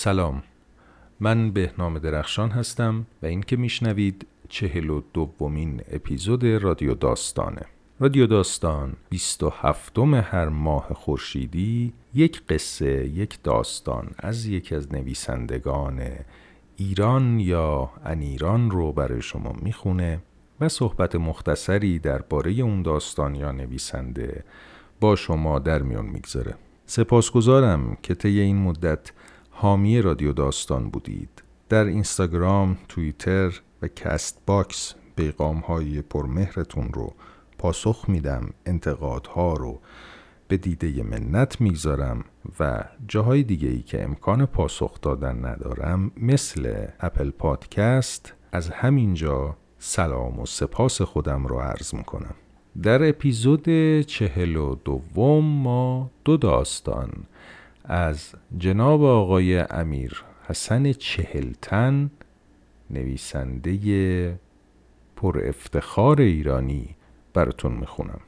سلام. من بهنام درخشان هستم و این که میشنوید چهل و دومین اپیزود رادیو داستانه. رادیو داستان 27 هر ماه خورشیدی یک قصه یک داستان از یکی از نویسندگان ایران یا ان ایران رو برای شما می‌خونه و صحبت مختصری درباره اون داستان یا نویسنده با شما در میون می‌گذاره. سپاسگزارم که طی این مدت حامی رادیو داستان بودید. در اینستاگرام، توییتر و کست‌باکس پیغام های پرمهرتون رو پاسخ میدم انتقادها رو به دیده منت می‌گذارم و جاهای دیگه ای که امکان پاسخ دادن ندارم مثل اپل پادکست از همینجا سلام و سپاس خودم رو عرض می‌کنم. در اپیزود چهل و دوم ما دو داستان. از جناب آقای امیر حسن چهلتن نویسنده پر افتخار ایرانی براتون می‌خونم.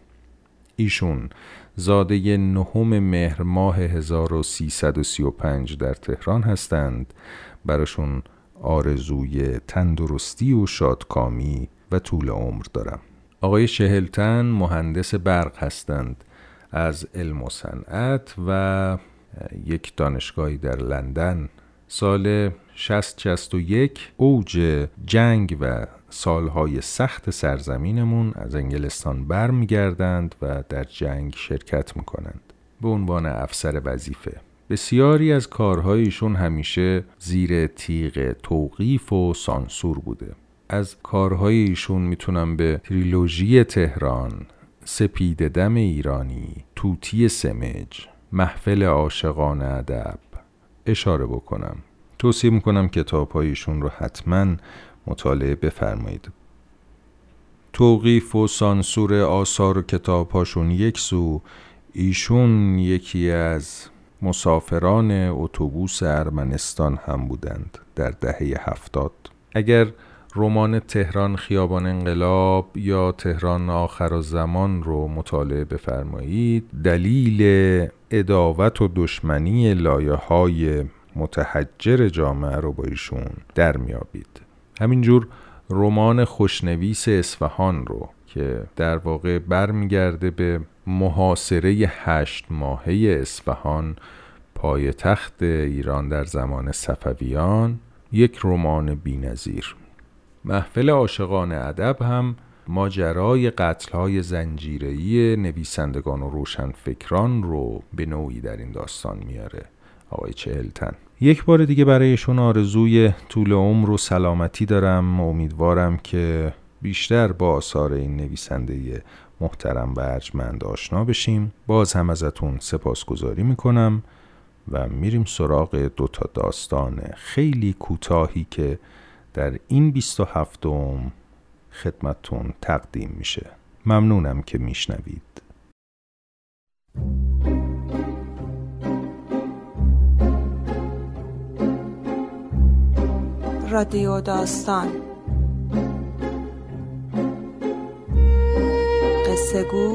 ایشون زاده نهم مهر ماه 1335 در تهران هستند. براشون آرزوی تندرستی و شادکامی و طول عمر دارم. آقای شهلتن مهندس برق هستند از علم و صنعت و یک دانشگاهی در لندن. سال 6061 اوج جنگ و سالهای سخت سرزمینمون از انگلستان برمیگردند و در جنگ شرکت می‌کنند. به عنوان افسر وظیفه. بسیاری از کارهایشون همیشه زیر تیغ توقیف و سانسور بوده. از کارهای ایشون می‌تونم به تریلوژی تهران سپید دم ایرانی توتی سمج محفل عاشقان ادب. اشاره بکنم. توصیه می‌کنم کتاب رو حتما مطالعه بفرمایید. توقیف و سانسور آثار و کتاب هاشون یک سو. ایشون یکی از مسافران اتوبوس ارمنستان هم بودند در دهه هفتاد. اگر رمان تهران خیابان انقلاب یا تهران آخر زمان رو مطالعه بفرمایید. دلیل اداوت و دشمنی لایه های متحجر جامعه رو با ایشون در میابید همینجور رمان خوشنویس اصفهان رو که در واقع برمیگرده به محاصره هشت ماهه اصفهان پایتخت ایران در زمان صفویان یک رمان بینظیر. محفل عاشقان ادب هم ماجرای قتلهای زنجیره‌ای نویسندگان و روشنفکران رو به نوعی در این داستان میاره. آقای چهلتن یک بار دیگه برایشون آرزوی طول عمر و سلامتی دارم. امیدوارم که بیشتر با آثار این نویسنده محترم و ارجمند آشنا بشیم. باز هم ازتون سپاسگزاری می‌کنم و میریم سراغ دوتا داستان خیلی کوتاهی که در این 27 م خدمتون تقدیم میشه. ممنونم که میشنوید. رادیو داستان. قصه گو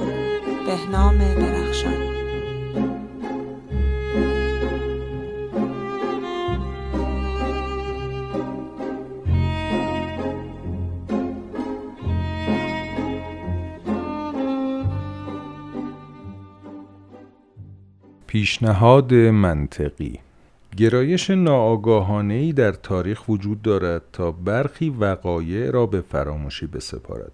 بهنام درخشان. پیشنهاد منطقی. گرایش ناآگاهانه در تاریخ وجود دارد تا برخی وقایع را به فراموشی بسپارد.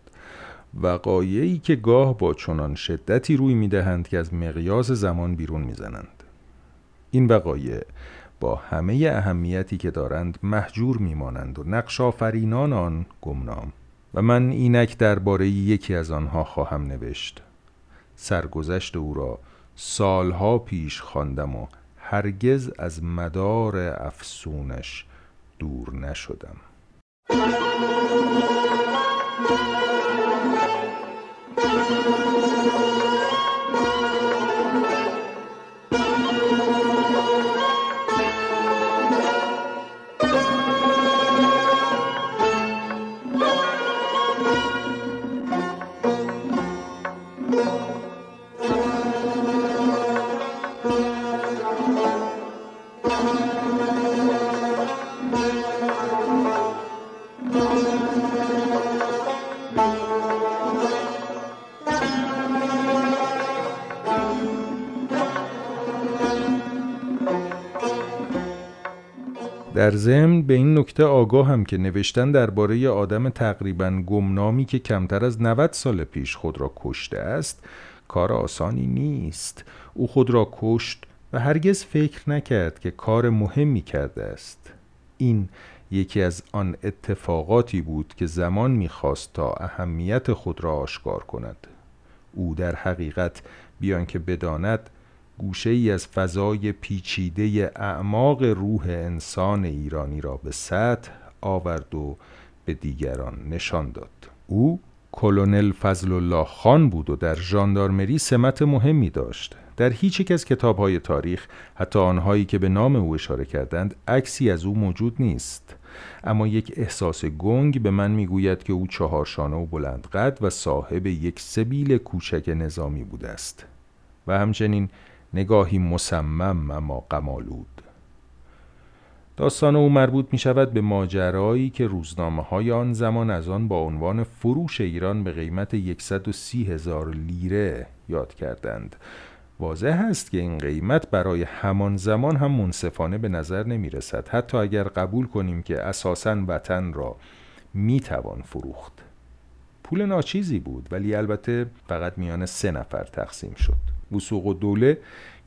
وقایعی که گاه با چنان شدتی روی می‌دهند که از مقیاس زمان بیرون می‌زنند. این وقایع با همه اهمیتی که دارند محجور میمانند و نقش آفرینان آن گمنام. و من اینک درباره یکی از آنها خواهم نوشت. سرگذشت او را سالها پیش خواندم و هرگز از مدار افسونش دور نشدم. در ضمن به این نکته آگاه هم که نوشتن درباره آدم تقریبا گمنامی که کمتر از 90 سال پیش خود را کشته است کار آسانی نیست. او خود را کشت و هرگز فکر نکرد که کار مهمی کرده است. این یکی از آن اتفاقاتی بود که زمان می‌خواست تا اهمیت خود را آشکار کند. او در حقیقت بیان که بداند گوشه ای از فضای پیچیده اعماق روح انسان ایرانی را به سطح آورد و به دیگران نشان داد. او کلونل فضل الله خان بود و در ژاندارمری سمت مهمی داشت. در هیچ یک از کتابهای تاریخ حتی آنهایی که به نام او اشاره کردند عکسی از او موجود نیست. اما یک احساس گنگ به من می‌گوید که او چهارشانه و بلند قد و صاحب یک سبیل کوچک نظامی بوده است. و همچنین نگاهی مصمم اما قمالود. داستان او مربوط می شود به ماجرایی که روزنامه های آن زمان از آن با عنوان فروش ایران به قیمت 130 هزار لیره یاد کردند. واضح است که این قیمت برای همان زمان هم منصفانه به نظر نمی رسد حتی اگر قبول کنیم که اساساً وطن را می توان فروخت. پول ناچیزی بود ولی البته فقط میان سه نفر تقسیم شد. وسوق و دوله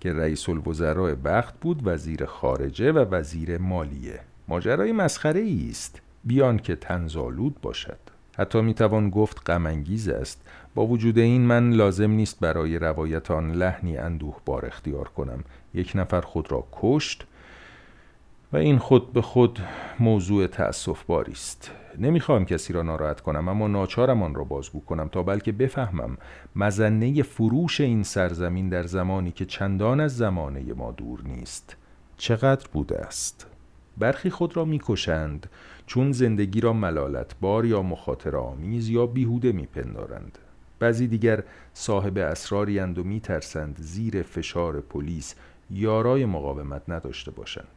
که رئیس الوزراء بخت بود وزیر خارجه و وزیر مالیه. ماجرای مسخره است. بیان که تنزالود باشد. حتی می‌توان گفت غمانگیز است. با وجود این من لازم نیست برای روایت آن لحنی اندوه بار اختیار کنم. یک نفر خود را کشت و این خود به خود موضوع تأسف باری است. نمی‌خواهم کسی را ناراحت کنم اما ناچارم آن را بازگو کنم تا بلکه بفهمم مزنه فروش این سرزمین در زمانی که چندان از زمانه ما دور نیست چقدر بوده است؟ برخی خود را می‌کشند چون زندگی را ملالت بار یا مخاطر آمیز یا بیهوده میپندارند. بعضی دیگر صاحب اسراری و میترسند زیر فشار پلیس یارای مقاومت نداشته باشند.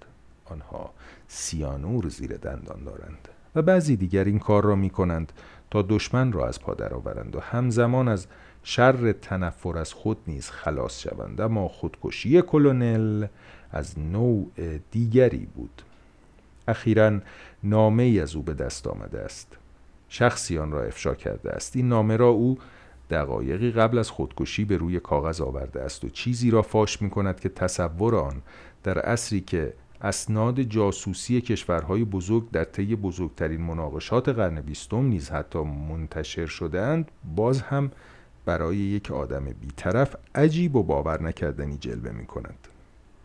آنها سیانور زیر دندان دارند و بعضی دیگر این کار را می کنند تا دشمن را از پا درآورند و همزمان از شر تنفر از خود نیز خلاص شوند. اما خودکشی کلونل از نوع دیگری بود. اخیرا نامه ای از او به دست آمده است. شخصی آن را افشا کرده است. این نامه را او دقایقی قبل از خودکشی به روی کاغذ آورده است و چیزی را فاش می کند که تصور آن در عصری که اسناد جاسوسی کشورهای بزرگ در طی بزرگترین مناقشات قرن بیستم نیز حتی منتشر شدهاند باز هم برای یک آدم بیطرف عجیب و باور نکردنی جلوه می کند.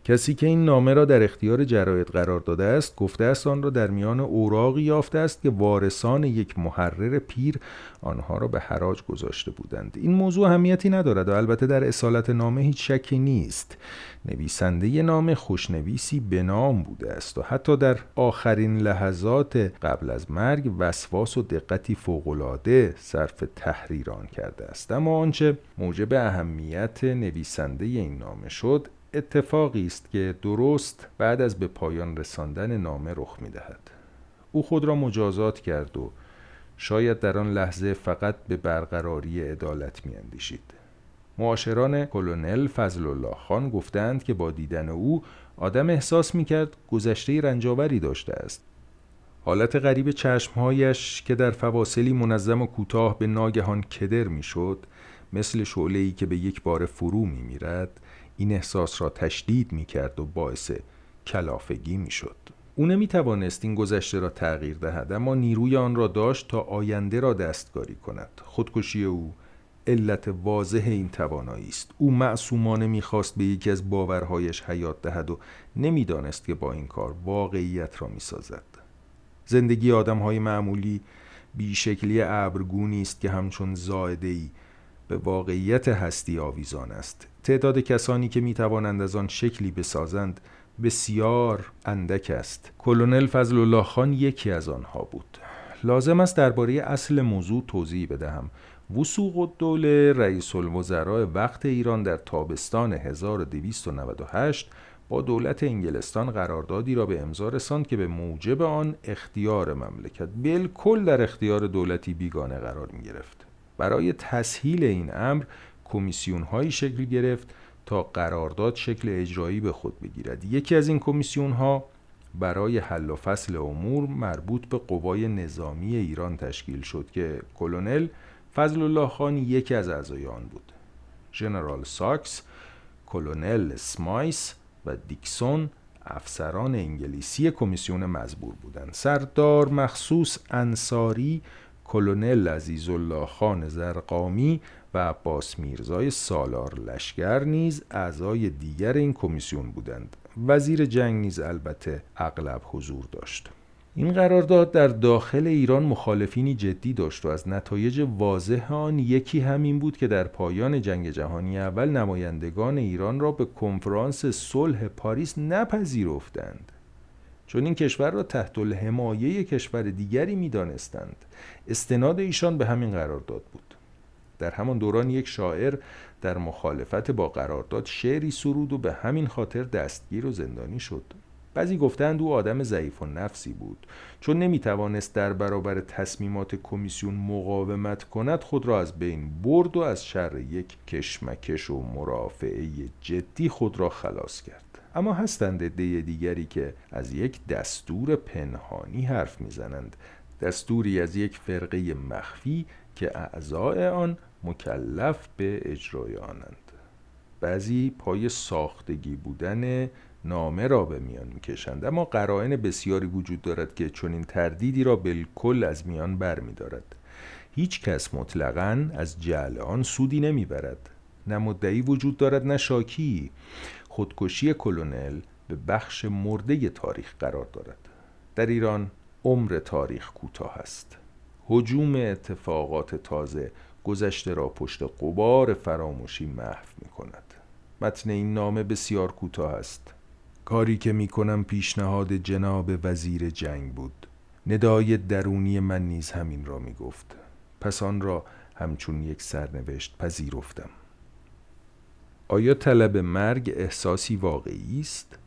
کسی که این نامه را در اختیار جراید قرار داده است گفته است آن را در میان اوراقی یافته است که وارثان یک محرر پیر آنها را به حراج گذاشته بودند. این موضوع اهمیتی ندارد و البته در اصالت نامه هیچ شکی نیست. نویسنده نامه خوشنویسی به نام بوده است و حتی در آخرین لحظات قبل از مرگ وسواس و دقتی فوقالعاده صرف تحریر آن کرده است. اما آنچه موجب اهمیت نویسنده این نامه شد اتفاقی است که درست بعد از به پایان رساندن نامه رخ می دهد. او خود را مجازات کرد و شاید در آن لحظه فقط به برقراری عدالت می اندیشید. معاشران کلونل فضل الله خان گفتند که با دیدن او آدم احساس می کرد گذشته رنجاوری داشته است. حالت غریب چشمهایش که در فواصلی منظم و کوتاه به ناگهان کدر می‌شد مثل ای که به یک بار فرو می میرد این احساس را تشدید می کرد و باعث کلافگی می شد. او نمی توانست این گذشته را تغییر دهد اما نیروی آن را داشت تا آینده را دستکاری کند. خودکشی او علت واضح این توانایی است او معصومانه می‌خواست به یکی از باورهایش حیات دهد و نمی‌دانست که با این کار واقعیت را می‌سازد زندگی آدم های معمولی بیشکلی ابرگونی است که همچون زائده ای به واقعیت هستی آویزان است. تعداد کسانی که می‌توانند از آن شکلی بسازند بسیار اندک است. کلونل فضل الله خان یکی از آنها بود. لازم است درباره اصل موضوع توضیح بدهم. وسوق و دوله رئیس الوزراء وقت ایران در تابستان 1298 با دولت انگلستان قراردادی را به امضا رساند که به موجب آن اختیار مملکت بالکل در اختیار دولتی بیگانه قرار می گرفت. برای تسهیل این امر کمیسیون هایی شکل گرفت تا قرارداد شکل اجرایی به خود بگیرد. یکی از این کمیسیون ها برای حل و فصل امور مربوط به قوای نظامی ایران تشکیل شد که کلونل فضل الله خان یکی از اعضای آن بود. ژنرال ساکس کلونل اسمایس و دیکسون افسران انگلیسی کمیسیون مزبور بودند. سردار مخصوص انصاری کلونل عزیزالله خان زرقامی و عباس میرزای سالار لشگر نیز اعضای دیگر این کمیسیون بودند. وزیر جنگ نیز البته اغلب حضور داشت. این قرارداد در داخل ایران مخالفینی جدی داشت و از نتایج واضح آن یکی همین بود که در پایان جنگ جهانی اول نمایندگان ایران را به کنفرانس صلح پاریس نپذیرفتند. چون این کشور را تحت الحمایه کشور دیگری می‌دانستند. استناد ایشان به همین قرارداد بود. در همان دوران یک شاعر در مخالفت با قرارداد شعری سرود و به همین خاطر دستگیر و زندانی شد. بعضی گفتند او آدم ضعیف و نفسی بود. چون نمی‌توانست در برابر تصمیمات کمیسیون مقاومت کند خود را از بین برد و از شر یک کشمکش و مرافعه جدی خود را خلاص کرد. اما هستند عده دیگری که از یک دستور پنهانی حرف می‌زنند. دستوری از یک فرقه مخفی که اعضای آن مکلف به اجرای آنند. بعضی پای ساختگی بودن نامه را به میان می‌کشند. اما قرائن بسیاری وجود دارد که چنین تردیدی را بالکل از میان بر می دارد. هیچ کس مطلقا از جعل آن سودی نمی‌برد. نه مدعی وجود دارد نه شاکی. خودکشی کلونل به بخش مرده تاریخ قرار دارد. در ایران عمر تاریخ کوتاه است. حجوم اتفاقات تازه گذشته را پشت قبار فراموشی محو می کند متن این نامه بسیار کوتاه است. کاری که می کنم پیشنهاد جناب وزیر جنگ بود. ندای درونی من نیز همین را می گفت پس آن را همچون یک سرنوشت پذیرفتم. آیا طلب مرگ احساسی واقعی است؟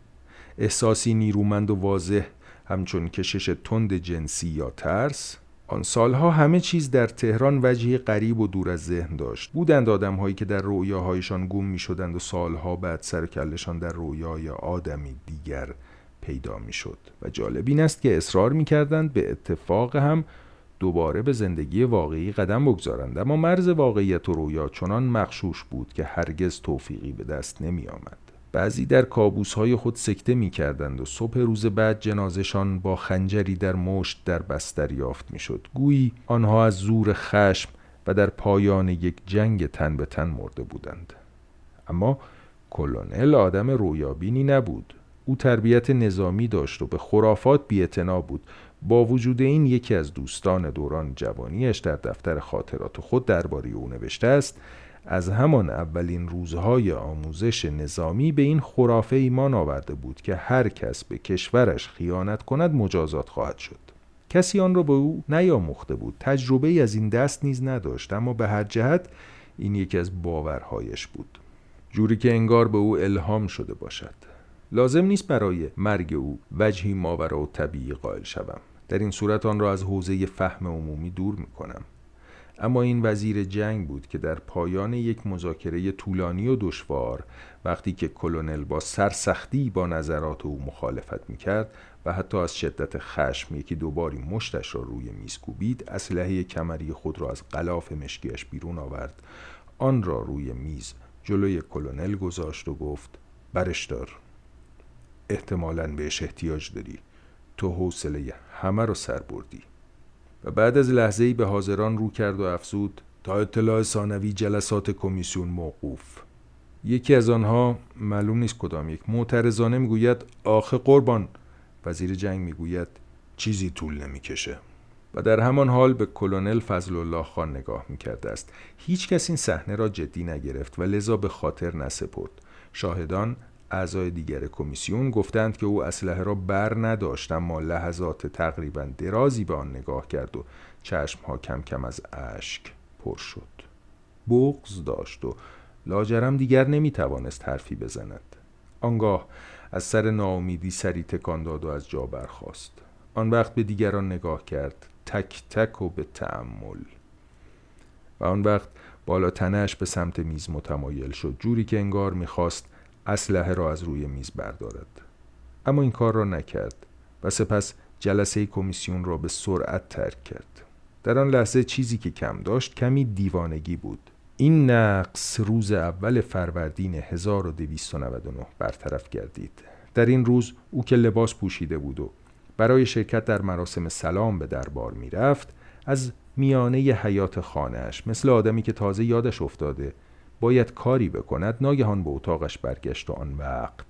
احساسی نیرومند و واضح همچون کشش تند جنسی یا ترس؟ آن سالها همه چیز در تهران وجهی غریب و دور از ذهن داشت بودند آدمهایی که در رویاهایشان گم می شدند و سالها بعد سر کلشان در رویای آدمی دیگر پیدا می شد و جالب این است که اصرار می کردند به اتفاق هم دوباره به زندگی واقعی قدم بگذارند اما مرز واقعیت و رویا چنان مخشوش بود که هرگز توفیقی به دست نمی آمد. بعضی در کابوس های خود سکته می کردند و صبح روز بعد جنازشان با خنجری در مشت در بستر یافت می شد. گویی آنها از زور خشم و در پایان یک جنگ تن به تن مرده بودند. اما کلونل آدم رویابینی نبود. او تربیت نظامی داشت و به خرافات بیعتنا بود با وجود این یکی از دوستان دوران جوانیش در دفتر خاطرات خود درباره او نوشته است از همان اولین روزهای آموزش نظامی به این خرافه ایمان آورده بود که هر کس به کشورش خیانت کند مجازات خواهد شد. کسی آن را به او نیاموخته بود تجربه ای از این دست نیز نداشت اما به هر جهت این یکی از باورهایش بود. جوری که انگار به او الهام شده باشد. لازم نیست برای مرگ او وجهی ماورا و طبیعی قائل شوم. در این صورت آن را از حوزه فهم عمومی دور می کنم اما این وزیر جنگ بود که در پایان یک مذاکره طولانی و دشوار وقتی که کلونل با سرسختی با نظرات او مخالفت می‌کرد و حتی از شدت خشم یکی دوباری مشتش را روی میز کوبید اسلحه کمری خود را از غلاف مشکیش بیرون آورد. آن را روی میز جلوی کلونل گذاشت و گفت برش دار. احتمالا بهش احتیاج داری. تو حوصله همه رو سر بردی. و بعد از لحظه ای به حاضران رو کرد و افزود تا اطلاع ثانوی جلسات کمیسیون موقوف. یکی از آنها معلوم نیست کدام یک معترضانه می‌گوید آخه قربان. وزیر جنگ می‌گوید چیزی طول نمی‌کشه. و در همان حال به کلونل فضل الله خان نگاه می‌کرده است. هیچ کس این صحنه را جدی نگرفت و لذا به خاطر نسپرد. شاهدان اعضای دیگر کمیسیون گفتند که او اسلحه را بر نداشت اما لحظات تقریبا درازی به آن نگاه کرد و چشمها کم کم از اشک پر شد. بغز داشت و لاجرم دیگر نمی توانست حرفی بزند. آنگاه از سر ناامیدی سری تکان داد و از جا برخاست. آن وقت به دیگران نگاه کرد تک تک و به تعمل و آن وقت بالا تنش به سمت میز متمایل شد. جوری که انگار می‌خواست اسلحه را از روی میز بردارد. اما این کار را نکرد و سپس جلسه کمیسیون را به سرعت ترک کرد. در آن لحظه چیزی که کم داشت کمی دیوانگی بود. این نقص روز اول فروردین 1299 برطرف گردید. در این روز او که لباس پوشیده بود و برای شرکت در مراسم سلام به دربار می‌رفت از میانه حیات خانهش مثل آدمی که تازه یادش افتاده باید کاری بکند. ناگهان به اتاقش برگشت و آن وقت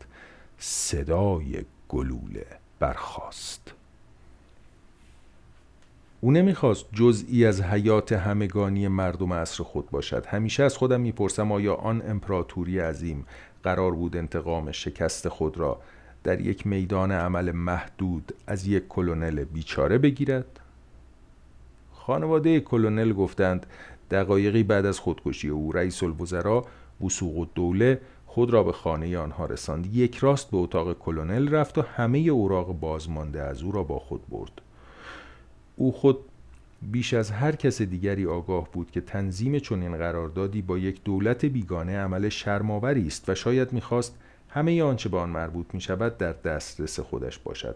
صدای گلوله برخاست. او نمی‌خواست جزئی از حیات همگانی مردم عصر خود باشد. همیشه از خودم می‌پرسم آیا آن امپراتوری عظیم قرار بود انتقام شکست خود را در یک میدان عمل محدود از یک کلونل بیچاره بگیرد؟ خانواده کلونل گفتند دقایقی بعد از خودکشی او رئیس الوزراء وسوق و دوله خود را به خانه آنها رساند. یک راست به اتاق کلونل رفت و همه اوراق بازمانده از او را با خود برد. او خود بیش از هر کس دیگری آگاه بود که تنظیم چنین قراردادی با یک دولت بیگانه عمل شرماوری است و شاید می‌خواست همه آنچه به آن مربوط می شود در دسترس خودش باشد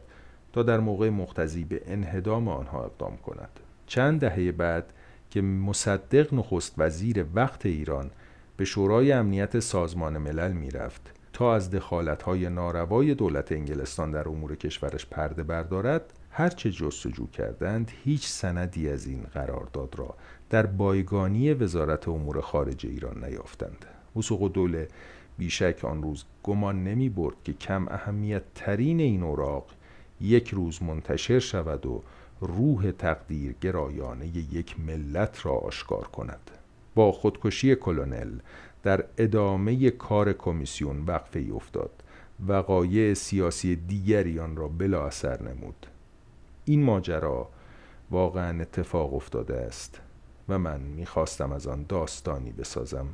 تا در موقع مقتضی به انهدام آنها اقدام کند. چند دهه بعد که مصدق نخست وزیر وقت ایران به شورای امنیت سازمان ملل می‌رفت تا از دخالت‌های ناروای دولت انگلستان در امور کشورش پرده بردارد هرچه جستجو کردند هیچ سندی از این قرارداد را در بایگانی وزارت امور خارجه ایران نیافتند. وسوق دوله بیشک آن روز گمان نمی برد که کم اهمیت ترین این اوراق یک روز منتشر شود و روح تقدیر گرایانه یک ملت را آشکار کند. با خودکشی کلونل در ادامه کار کمیسیون وقفه ای افتاد وقایع سیاسی دیگری آن را بلا اثر نمود. این ماجرا واقعا اتفاق افتاده است و من می‌خواستم از آن داستانی بسازم.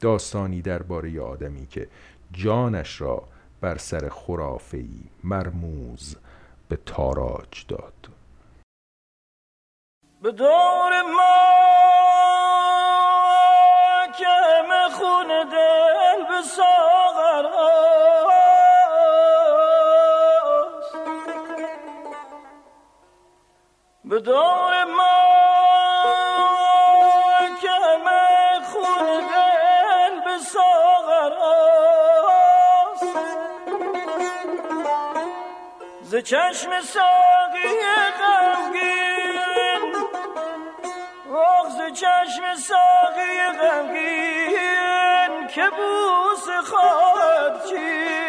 داستانی درباره آدمی که جانش را بر سر خرافه‌ای مرموز به تاراج داد. به دور که خون دل به ساغر ما که خون دل به ساغر ز چشم ساقی چشم ساقی غمگین که بوس خواهد چید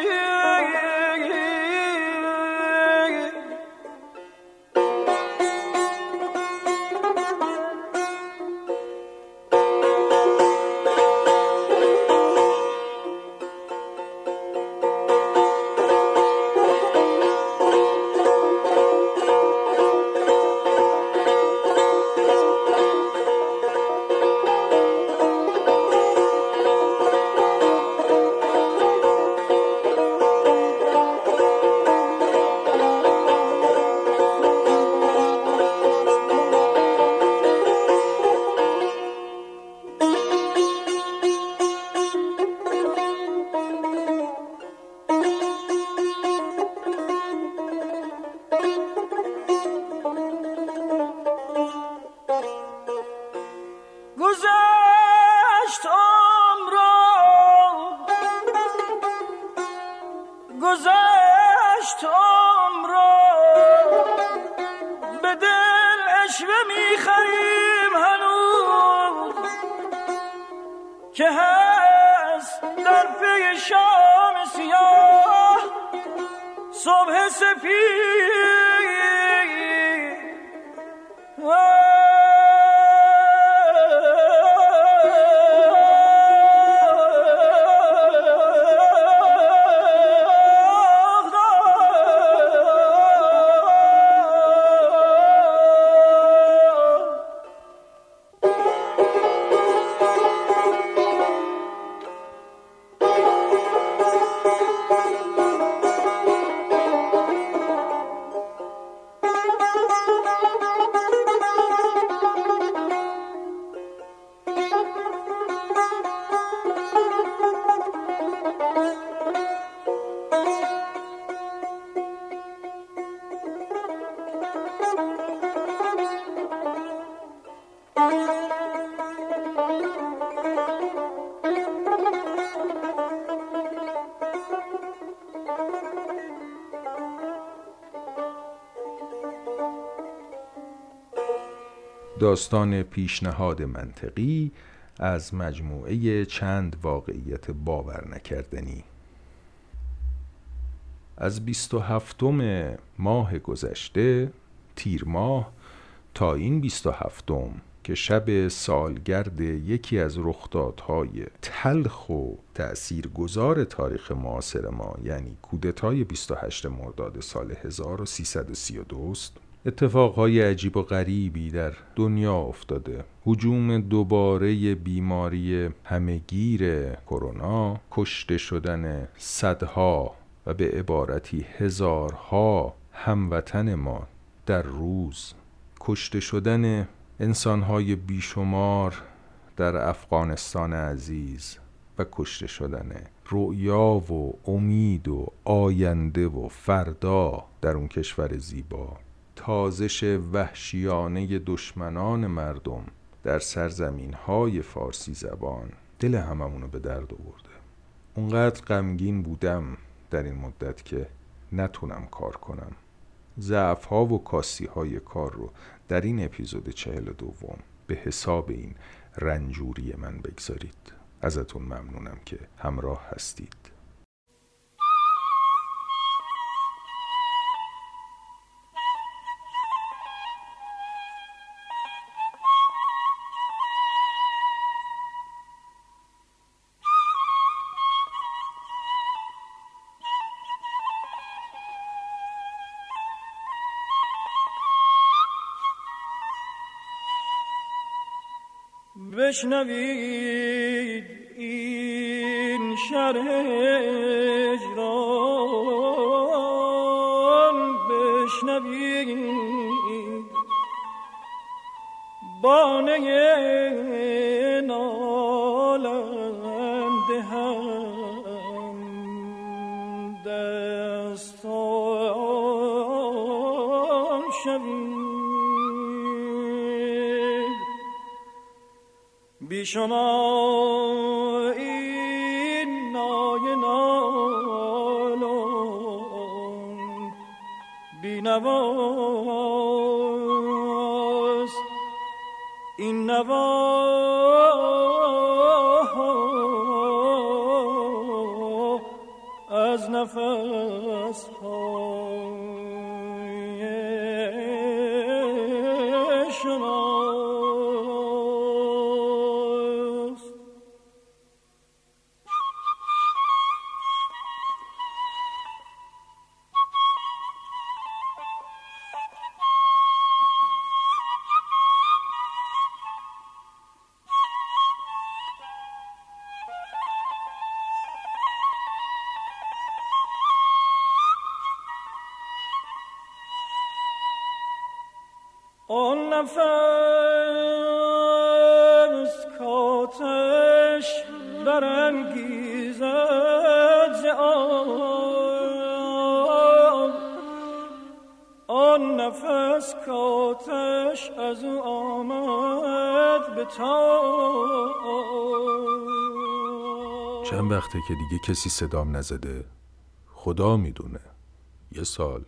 داستان پیشنهاد منطقی از مجموعه چند واقعیت باور نکردنی. از بیست و هفتم ماه گذشته تیر ماه تا این بیست و هفتم که شب سالگرد یکی از رخدادهای تلخ و تأثیرگذار تاریخ معاصر ما یعنی کودتای 28 مرداد سال 1332 است اتفاقهای عجیب و غریبی در دنیا افتاده. حجوم دوباره بیماری همهگیر کرونا کشته شدن صدها و به عبارتی هزارها هموطن ما در روز. کشته شدن انسانهای بیشمار در افغانستان عزیز و کشته شدن رؤیا و امید و آینده و فردا در اون کشور زیبا. تازش وحشیانه دشمنان مردم در سرزمین های فارسی زبان. دل هممونو به درد آورده. اونقدر غمگین بودم در این مدت که نتونم کار کنم. ضعف ها و کاستی های کار رو در این اپیزود چهل دوم به حساب این رنجوری من بگذارید. ازتون ممنونم که همراه هستید. بشنوید این شرح اجران. بشنوید بانه شما این نای نالون. بی نفس کاتش برانگیزد ز آن. نفس کاتش از او آمد به چند وقته که دیگه کسی صدام نزده؟ خدا می‌دونه. یه سال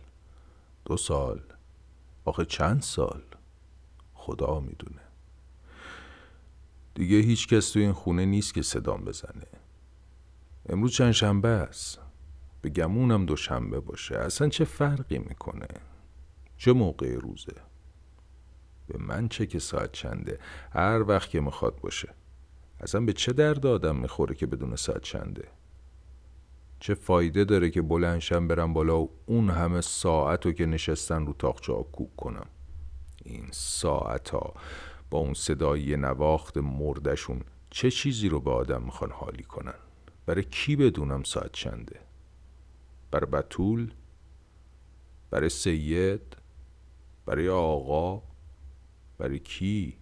دو سال آخه چند سال؟ خدا می‌دونه. دیگه هیچ کس تو این خونه نیست که صدام بزنه. امروز چند شنبه است. به گمونم دوشنبه باشه. اصلا چه فرقی می‌کنه؟ چه موقع روزه؟ به من چه که ساعت چنده؟ هر وقت که می‌خواد باشه. اصلا به چه درد آدم می‌خوره که بدون ساعت چنده؟ چه فایده داره که بلنشم برم بالا و اون همه ساعت رو که نشستن رو تاقچه کوک کنم؟ این ساعت با اون صدای نواخت مردشون چه چیزی رو به آدم می‌خوان حالی کنن؟ برای کی بدونم ساعت چنده؟ برای بطول برای سید؟ برای آقا؟ برای کی؟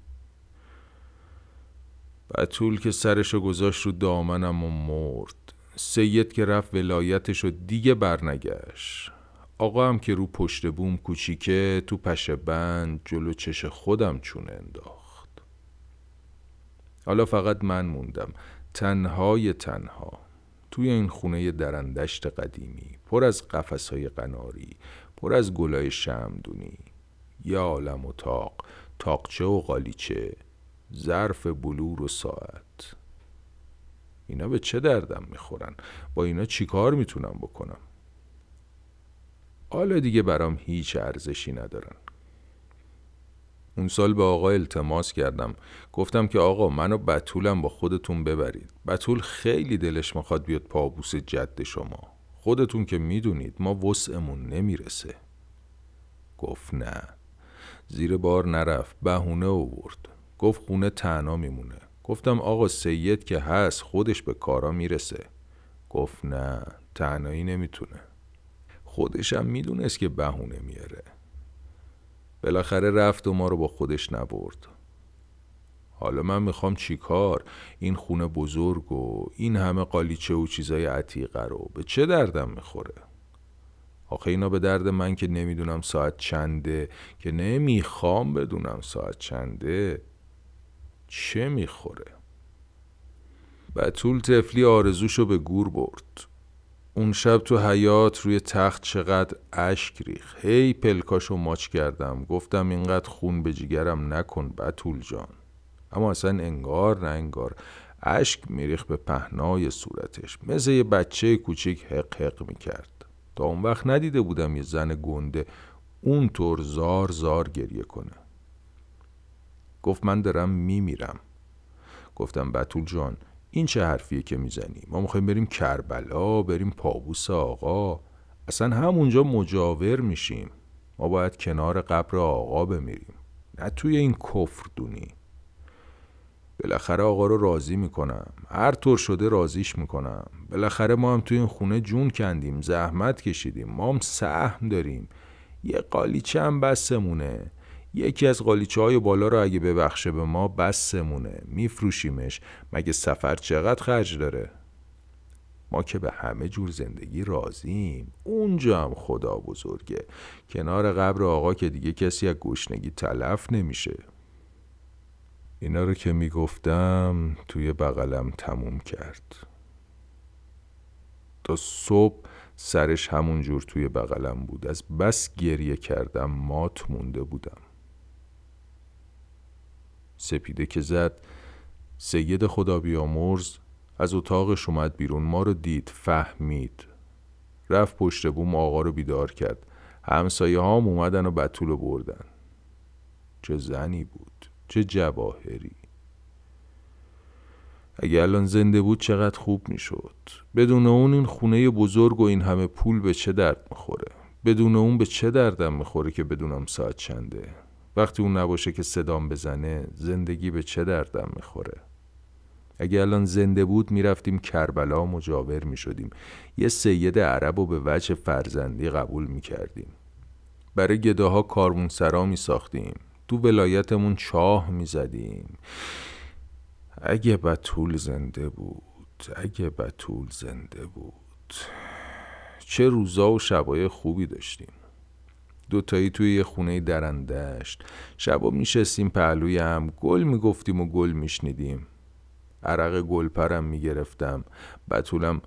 بطول که سرشو گذاشت رو دامنم و مرد. سید که رفت ولایتش و دیگه برنگشت. آقا هم که رو پشت بوم کوچیکه تو پشه بند جلو چش خودم چونه انداخت. حالا فقط من موندم. تنهای تنها. توی این خونه درندشت قدیمی. پر از قفس های قناری. پر از گلای شمدونی یا عالم اتاق تاقچه و قالیچه ظرف بلور و ساعت. اینا به چه دردم می‌خورن؟ با اینا چیکار می‌تونم بکنم؟ حالا دیگه برام هیچ ارزشی ندارن. اون سال به آقا التماس کردم. گفتم که آقا منو بتولم با خودتون ببرید. بتول خیلی دلش می‌خواد بیاد پابوس جد شما. خودتون که می‌دونید ما وسعمون نمی‌رسه. گفت نه. زیر بار نرفت بهونه آورد. گفت خونه تنها میمونه. گفتم آقا سید که هست خودش به کارا می‌رسه. گفت نه تنهایی نمی‌تونه. خودشم می‌دونست که بهونه میاره بالاخره رفت و ما رو با خودش نبرد. حالا من می‌خوام چیکار این خونه بزرگ و این همه قالیچه و چیزای عتیقه رو به چه دردم می‌خوره؟ آخه اینا به درد من که نمی‌دونم ساعت چنده که نمی‌خوام بدونم ساعت چنده چه می‌خوره؟ بطول تفلی آرزوشو به گور برد. اون شب تو حیات روی تخت چقدر اشک ریخ هی پلکاشو ماچ کردم. گفتم اینقدر خون به جیگرم نکن بطول جان. اما اصلا انگار نه انگار. اشک میریخ به پهنای صورتش. مثل یه بچه کوچیک حق حق می‌کرد. تا اون وقت ندیده بودم یه زن گنده اونطور زار زار گریه کنه. گفت من دارم میمیرم. گفتم بطول جان این چه حرفیه که می‌زنی؟ ما می‌خوایم بریم کربلا بریم پابوس آقا. اصلا همونجا مجاور میشیم. ما باید کنار قبر آقا بمیریم. نه توی این کفر دونی. بالاخره آقا رو راضی می‌کنم. هر طور شده راضیش می‌کنم. بالاخره ما هم توی این خونه جون کندیم زحمت کشیدیم. ما هم سهم داریم. یه قالیچه هم بسمونه یکی از قالیچه های بالا رو اگه ببخشه به ما بسمونه. میفروشیمش. مگه سفر چقدر خرج داره؟ ما که به همه جور زندگی راضیم اونجا هم خدا بزرگه. کنار قبر آقا که دیگه کسی از گشنگی تلف نمیشه. اینا رو که می‌گفتم توی بغلم تموم کرد. تا صبح سرش همون جور توی بغلم بود. از بس گریه کردم مات مونده بودم. سپیده که زد سید خدا بیامرز از اتاقش اومد بیرون ما رو دید فهمید. رفت پشت بوم آقا رو بیدار کرد. همسایه هام اومدن و بطول بردن. چه زنی بود چه جواهری. اگه الان زنده بود چقدر خوب می‌شد. بدون اون این خونه بزرگ و این همه پول به چه درد می‌خوره؟ بدون اون به چه دردم می‌خوره که بدونم ساعت چنده؟ وقتی اون نباشه که صدام بزنه زندگی به چه دردم می‌خوره؟ اگه الان زنده بود می‌رفتیم کربلا مجاور می‌شدیم. یه سید عرب و به وجه فرزندی قبول می‌کردیم. برای گداها کارمون سرا می ساختیم تو ولایتمون چاه می زدیم اگه بطول زنده بود اگه بطول زنده بود. چه روزا و شبای خوبی داشتیم. دوتایی توی یه خونه درندشت. شبا میشستیم پهلوی هم گل می‌گفتیم و گل میشنیدیم. عرق گلپرم می‌گرفتم. بطولم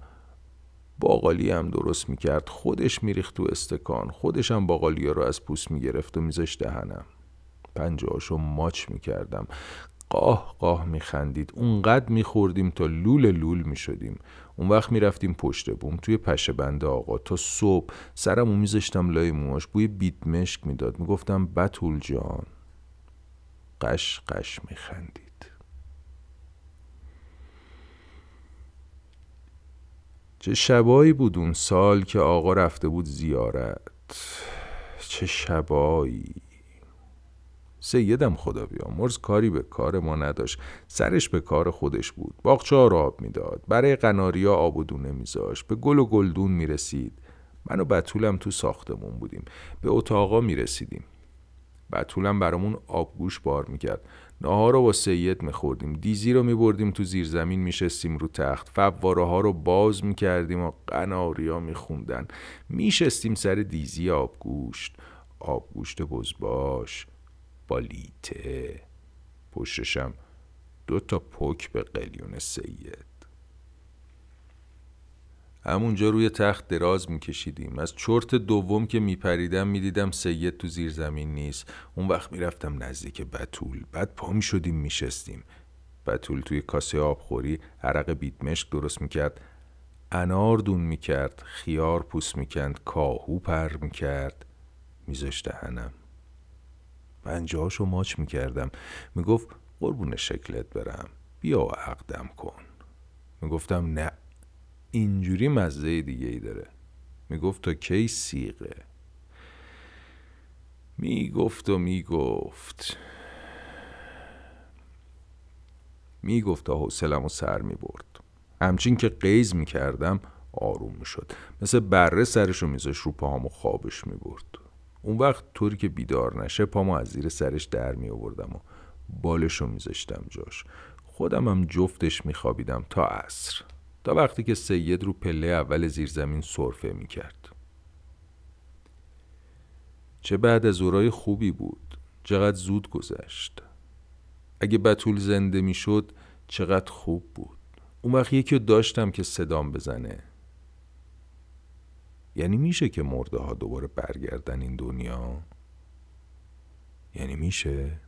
باقالی هم درست می‌کرد. خودش میریخت تو استکان. خودش هم باقالی رو از پوست می‌گرفت و میذاش دهنم. پنجهاشو ماچ می‌کردم. قاه قاه میخندید. اونقدر میخوردیم تا لول لول می‌شدیم. اون وقت می‌رفتیم پشت بوم توی پشه بنده آقا. تا صبح سرمو میذاشتم لای موهاش. بوی بیت مشک می‌داد. می‌گفتم بطول جان قش قش میخندید. چه شبایی بود اون سال که آقا رفته بود زیارت؟ چه شبایی؟ سیدم خدا بیامرز کاری به کار ما نداشت. سرش به کار خودش بود. باغچه ها آب می‌داد. برای قناریا آب و دونه میذاشت. به گل و گلدون می‌رسید. من و بطولم تو ساختمون بودیم. به اتاقا می‌رسیدیم. بطولم برامون آبگوش بار می‌کرد. ناهار رو با سید میخوردیم. دیزی رو میبردیم تو زیر زمین میشستیم رو تخت. فواره ها رو باز می‌کردیم و قناریا میخوندن. میشستیم سر دیزی آبگوشت آبگوشت بزباش. بالیته. پشتشم دو تا پک به قلیون سید. همونجا روی تخت دراز میکشیدیم. از چرت دوم که میپریدم می‌دیدم سید تو زیر زمین نیست. اون وقت می‌رفتم نزدیک بتول. بعد پا می‌شدیم میشستیم. بتول توی کاسه آبخوری عرق بیدمشک درست می‌کرد. انار دون می‌کرد خیار پوست می‌کند کاهو پر می‌کرد. میذاشت دهنم. جاشو ماچ می‌کردم. می‌گفت قربون شکلت برم. بیا عقدم کن. می‌گفتم نه اینجوری مزه دیگه ای داره. می‌گفت تا کی سیغه؟ می‌گفت و می‌گفت. می‌گفت تا حوصلم و سر می‌برد. همچین که قیز می‌کردم آروم می‌شد. مثل بره سرشو میذاش رو پاهامو خوابش می‌برد. اون وقت طوری که بیدار نشه پامو از زیر سرش در می آوردم و بالشو میذاشتم جاش. خودم هم جفتش میخوابیدم تا عصر. تا وقتی که سید رو پله اول زیرزمین سرفه می‌کرد چه بعد از اورای خوبی بود. چقدر زود گذشت. اگه بتول زنده می‌شد چقدر خوب بود. اون وقت یکی داشتم که صدام بزنه. یعنی میشه که مرده ها دوباره برگردن این دنیا؟ یعنی میشه؟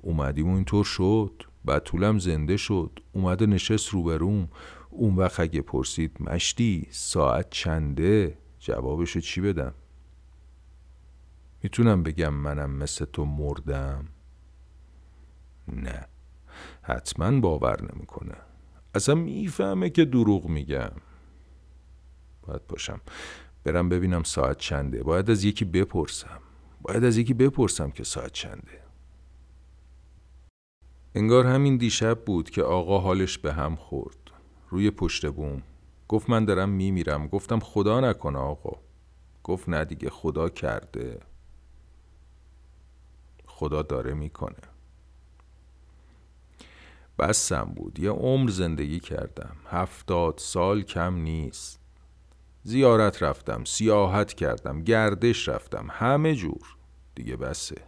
اومدیم و اینطور شد. بتولم زنده شد. اومده نشست روبروم. اون وقت اگه پرسید مشتی ساعت چنده؟ جوابشو چی بدم؟ می‌تونم بگم منم مثل تو مردم؟ نه. حتما باور نمی‌کنه. اصلا می‌فهمه که دروغ میگم. باید باشم. برم ببینم ساعت چنده. باید از یکی بپرسم. باید از یکی بپرسم که ساعت چنده. انگار همین دیشب بود که آقا حالش به هم خورد. روی پشت بوم. گفت من دارم میمیرم. گفتم خدا نکنه آقا. گفت نه دیگه خدا کرده. خدا داره می‌کنه. بسم بود. یه عمر زندگی کردم. هفتاد سال کم نیست. زیارت رفتم سیاحت کردم گردش رفتم همه جور. دیگه بسه.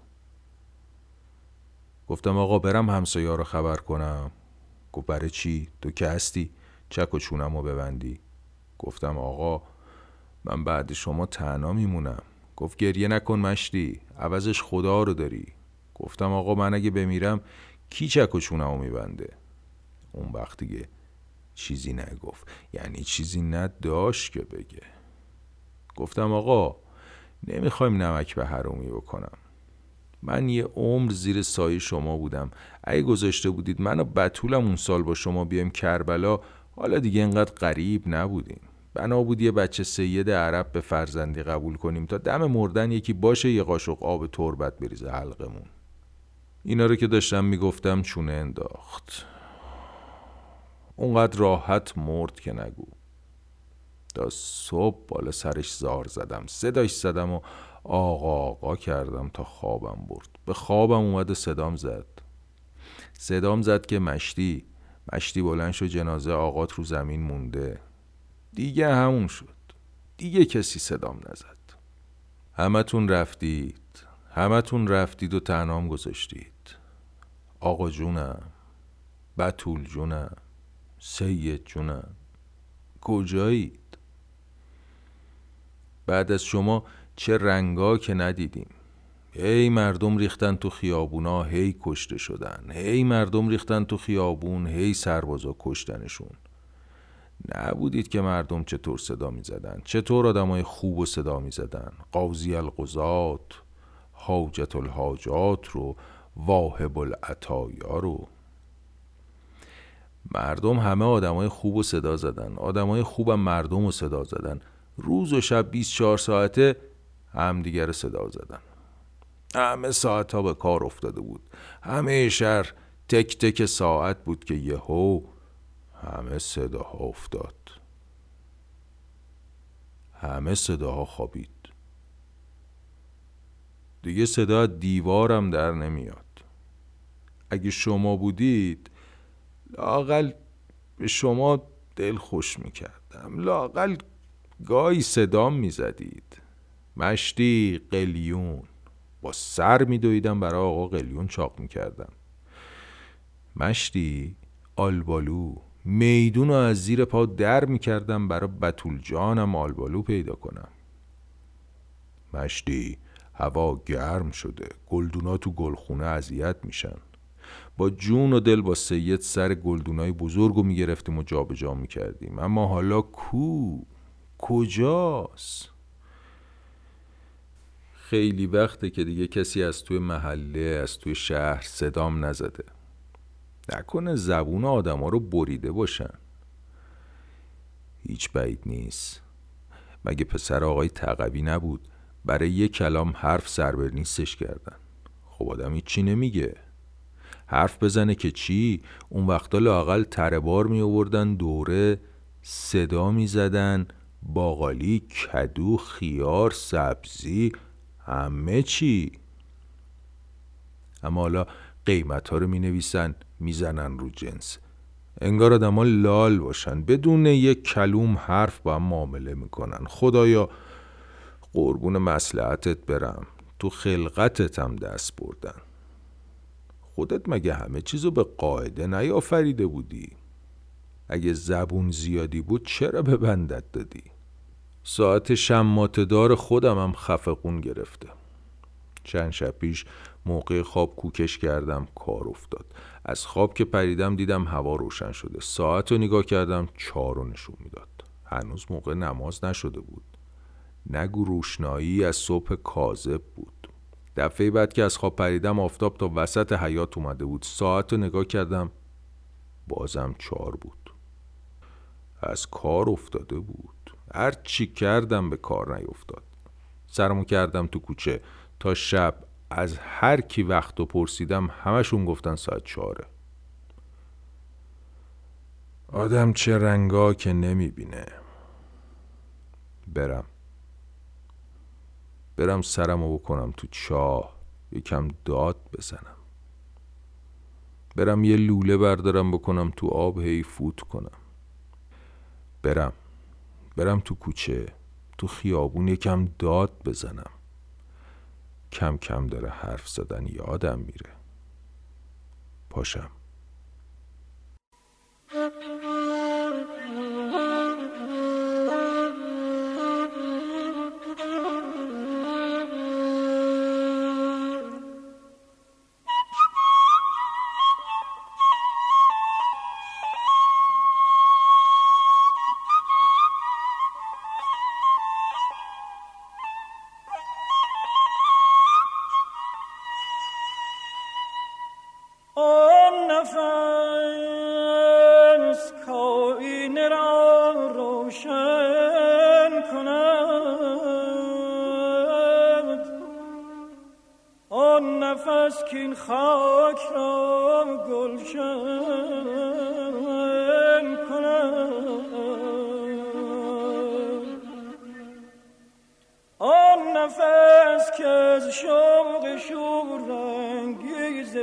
گفتم آقا برم همسایه رو خبر کنم. گفت برای چی؟ تو که هستی؟ چک و چونم رو ببندی. گفتم آقا من بعد شما تنها میمونم. گفت گریه نکن مشتی عوضش خدا رو داری. گفتم آقا من اگه بمیرم کی چک و چونم رو میبنده؟ اون وقت دیگه چیزی نگفت. یعنی چیزی نداشت که بگه. گفتم آقا نمی‌خوایم نمک به حرومی بکنم. من یه عمر زیر سایه شما بودم. اگه گذاشته بودید من و بطولم اون سال با شما بیایم کربلا حالا دیگه انقدر غریب نبودیم. بنا بود یه بچه سید عرب به فرزندی قبول کنیم تا دم مردن یکی باشه یه قاشق آب تربت بریزه حلقمون. اینا رو که داشتم می‌گفتم چونه انداخت. اونقدر راحت مرد که نگو. تا صبح بالا سرش زار زدم صداش زدم و آقا آقا کردم تا خوابم برد. به خوابم اومد و صدام زد. صدام زد که مشتی مشتی بلند شد جنازه آقات رو زمین مونده. دیگه همون شد. دیگه کسی صدام نزد. همتون رفتید. همتون رفتید و تنام گذاشتید. آقا جونم بطول جونم. سید جونم. کجایید؟ بعد از شما چه رنگا که ندیدیم. هی مردم ریختن تو خیابونا هی کشته شدن. هی مردم ریختن تو خیابون هی سربازا کشتنشون. نبودید که مردم چطور صدا می زدن چطور آدمای خوب و صدا می زدن قاضی القضات حاجت الحاجات رو واهب العطایا رو. مردم همه آدمای خوب و صدا زدن. آدمای خوبم مردم و صدا زدن. روز و شب 24 ساعته همدیگر صدا زدن. همه ساعت ها به کار افتاده بود. همه شهر تک تک ساعت بود که یهو همه صداها افتاد. همه صداها خوابید. دیگه صدا دیوارم در نمیاد. اگه شما بودید لاقل به شما دل خوش می‌کردم. لاقل گاهی صدام می‌زدید. مشتی قلیون. با سر میدویدم برای آقا قلیون چاق می‌کردم. مشتی آلبالو. میدون رو از زیر پا در می‌کردم برای بطول جانم آلبالو پیدا کنم. مشتی هوا گرم شده. گلدونا تو گلخونه اذیت میشن. با جون و دل با سید سر گلدونای بزرگ رو می‌گرفتیم و جابجا می‌کردیم. اما حالا کو؟ کجاست؟ خیلی وقته که دیگه کسی از توی محله از توی شهر صدام نزده. نکنه زبون آدم ها رو بریده باشن. هیچ بعید نیست. مگه پسر آقای تقوی نبود؟ برای یه کلام حرف سربر نیستش کردن. خب آدم چی نمیگه. حرف بزنه که چی؟ اون وقتا لاقل تربار می آوردن دوره صدا می زدن باقالی کدو خیار سبزی همه چی. اما حالا قیمت ها رو می نویسن می‌زنن رو جنس. انگار آدم لال باشن. بدون یک کلوم حرف با هم معامله می‌کنن. خدایا قربون مسلحتت برم. تو خلقتت هم دست بردن. خودت مگه همه چیزو به قاعده نیافریده بودی؟ اگه زبون زیادی بود چرا به بندت دادی؟ ساعت شماتدار خودم هم خفقون گرفته. چند شب پیش موقع خواب کوکش کردم کار افتاد. از خواب که پریدم دیدم هوا روشن شده. ساعت رو نگاه کردم چهار رو نشون می‌داد. هنوز موقع نماز نشده بود. نگو روشنایی از صبح کاذب بود. دفعه بعد که از خواب پریدم آفتاب تا وسط حیات اومده بود. ساعت رو نگاه کردم بازم چهار بود. از کار افتاده بود. هر چی کردم به کار نیفتاد. سرمو کردم تو کوچه. تا شب از هر کی وقت و پرسیدم همشون گفتن ساعت چهاره. آدم چه رنگا که نمی‌بینه. برم. برم سرمو بکنم تو چاه یکم داد بزنم. برم یه لوله بردارم بکنم تو آب هی فوت کنم. برم برم تو کوچه تو خیابون یکم داد بزنم. کم کم داره حرف زدن یادم میره. پاشم. سینه را روشن کند. آن نفس که این خاک را گلشن کند. آن نفس که از شوق شور رنگیز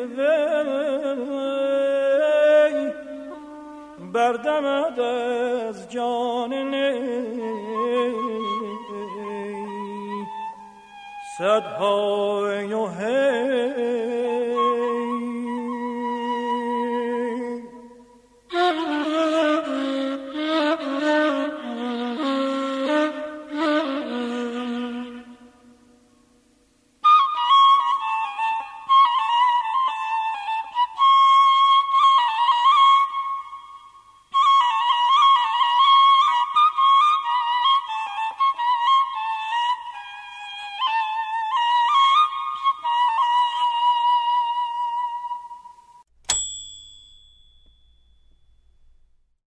بردمد از جان نی. صدهای